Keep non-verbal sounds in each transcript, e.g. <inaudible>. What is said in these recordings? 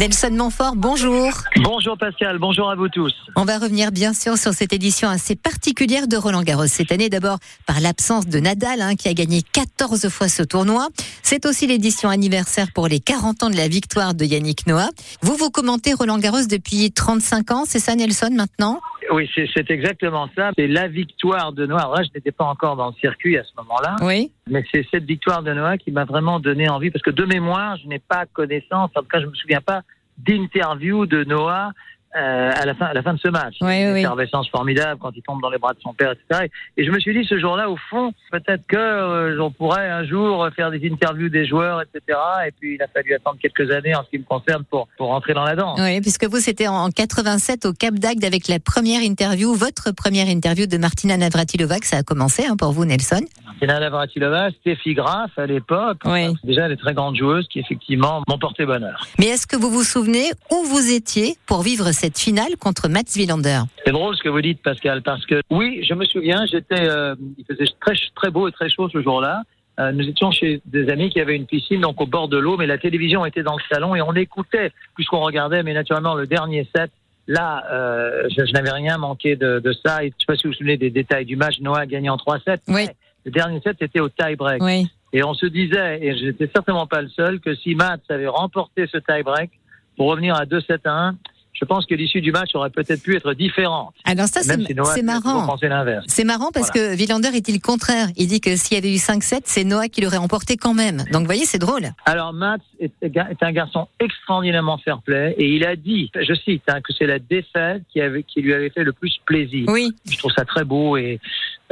Nelson Montfort, bonjour. Bonjour Pascal, bonjour à vous tous. On va revenir bien sûr sur cette édition assez particulière de Roland Garros cette année. D'abord par l'absence de Nadal hein, qui a gagné 14 fois ce tournoi. C'est aussi l'édition anniversaire pour les 40 ans de la victoire de Yannick Noah. Vous, vous commentez Roland Garros depuis 35 ans, c'est ça Nelson maintenant? Oui, c'est exactement ça. C'est la victoire de Noah. Là, je n'étais pas encore dans le circuit à ce moment-là. Oui. Mais c'est cette victoire de Noah qui m'a vraiment donné envie, parce que de mémoire, je n'ai pas connaissance, en tout cas, je me souviens pas d'interview de Noah euh, à la fin à la fin de ce match. Oui, oui, une oui. effervescence formidable quand il tombe dans les bras de son père, etc. Et je me suis dit ce jour-là, au fond, peut-être que euh, j'en pourrais un jour faire des interviews des joueurs, etc. Et puis il a fallu attendre quelques années en ce qui me concerne pour pour rentrer dans la danse. Oui, puisque vous c'était en 87 au Cap d'Agde avec la première interview, votre première interview de Martina Navratilova, que ça a commencé hein, pour vous Nelson. Martina Navratilova, Steffi Graf à l'époque. Oui. Enfin, déjà des très grandes joueuses qui effectivement m'ont porté bonheur. Mais est-ce que vous vous souvenez où vous étiez pour vivre cette finale contre Mats Wilander C'est drôle ce que vous dites, Pascal, parce que oui, je me souviens, j'étais, euh, il faisait très très beau et très chaud ce jour-là. Euh, nous étions chez des amis qui avaient une piscine donc au bord de l'eau, mais la télévision était dans le salon et on écoutait puisqu'on regardait, mais naturellement le dernier set. Là, euh, je, je n'avais rien manqué de, de ça. Et je ne sais pas si vous vous souvenez des détails du match. Noah a gagné en 3-7. Oui. Le dernier set était au tie-break. Oui. Et on se disait, et j'étais certainement pas le seul, que si Mats avait remporté ce tie-break pour revenir à 2-7 à 1, je pense que l'issue du match aurait peut-être pu être différente. Alors ça c'est si Noah marrant. C'est marrant parce que Wilander est-il le contraire? Il dit que s'il y avait eu 5-7, c'est Noah qui l'aurait emporté quand même. Donc vous voyez, c'est drôle. Alors Mats est, est un garçon extraordinairement fair-play et il a dit, je cite, hein, que c'est la défaite qui, avait, qui lui avait fait le plus plaisir. Oui. Je trouve ça très beau et,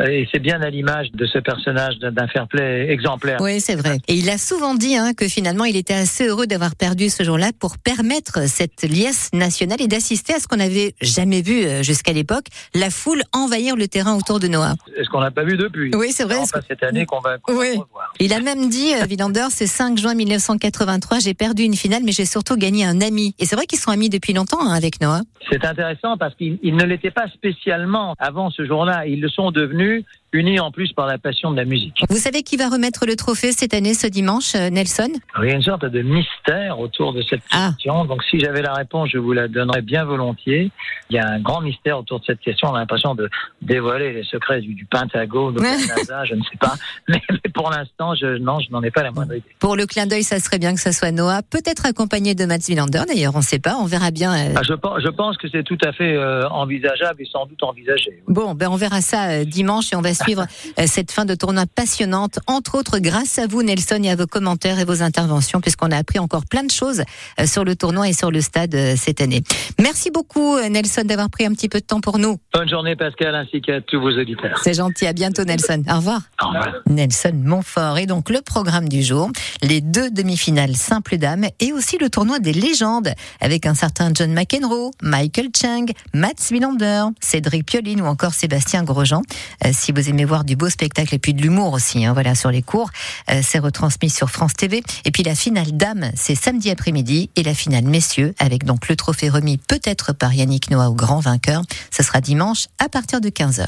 et c'est bien à l'image de ce personnage d'un d'un fair-play exemplaire. Oui, c'est vrai. Et il a souvent dit hein, que finalement, il était assez heureux d'avoir perdu ce jour-là pour permettre cette liesse nationale et d'assister à ce qu'on n'avait jamais vu euh, jusqu'à l'époque, la foule envahir le terrain autour de Noah. Est-ce qu'on n'a pas vu depuis Oui, c'est vrai. Pas cette année qu'on va, Oui. revoir. Il a même dit, euh, Wilander, c'est 5 juin 1983, j'ai perdu une finale, mais j'ai surtout gagné un ami. Et c'est vrai qu'ils sont amis depuis longtemps hein, avec Noah. C'est intéressant parce qu'ils ils ne l'étaient pas spécialement avant ce jour-là. Ils le sont devenus revenus unis en plus par la passion de la musique. Vous savez qui va remettre le trophée cette année, ce dimanche, euh, Nelson? Il y a une sorte de mystère autour de cette Ah. question. Donc, si j'avais la réponse, je vous la donnerais bien volontiers. Il y a un grand mystère autour de cette question. On a l'impression de dévoiler les secrets du, du Pentagone de la NASA, je ne sais pas. <laughs> Mais, mais pour l'instant, je, non, je n'en ai pas la moindre idée. Pour le clin d'œil, ça serait bien que ça soit Noah, peut-être accompagné de Mats Wilander d'ailleurs, on ne sait pas, on verra bien. euh. Ah, je, pense, je pense que c'est tout à fait euh, envisageable et sans doute envisagé. Bon, ben on verra ça euh, dimanche et on va suivre euh, cette fin de tournoi passionnante, entre autres grâce à vous Nelson et à vos commentaires et vos interventions, puisqu'on a appris encore plein de choses euh, sur le tournoi et sur le stade euh, cette année. Merci beaucoup Nelson d'avoir pris un petit peu de temps pour nous. Bonne journée, Pascal, ainsi qu'à tous vos auditeurs. C'est gentil, à bientôt Nelson. Au revoir. Au revoir. Nelson Montfort. Et donc le programme du jour, les deux demi-finales simples dames et aussi le tournoi des légendes avec un certain John McEnroe, Michael Chang, Mats Wilander, Cédric Pioline ou encore Sébastien Grosjean. Si vous aimez voir du beau spectacle et puis de l'humour aussi, hein, voilà sur les cours, euh, c'est retransmis sur France TV. Et puis la finale dames, c'est samedi après-midi et la finale messieurs avec donc le trophée remis peut-être par Yannick Noah au grand vainqueur, ce sera dimanche à partir de 15h.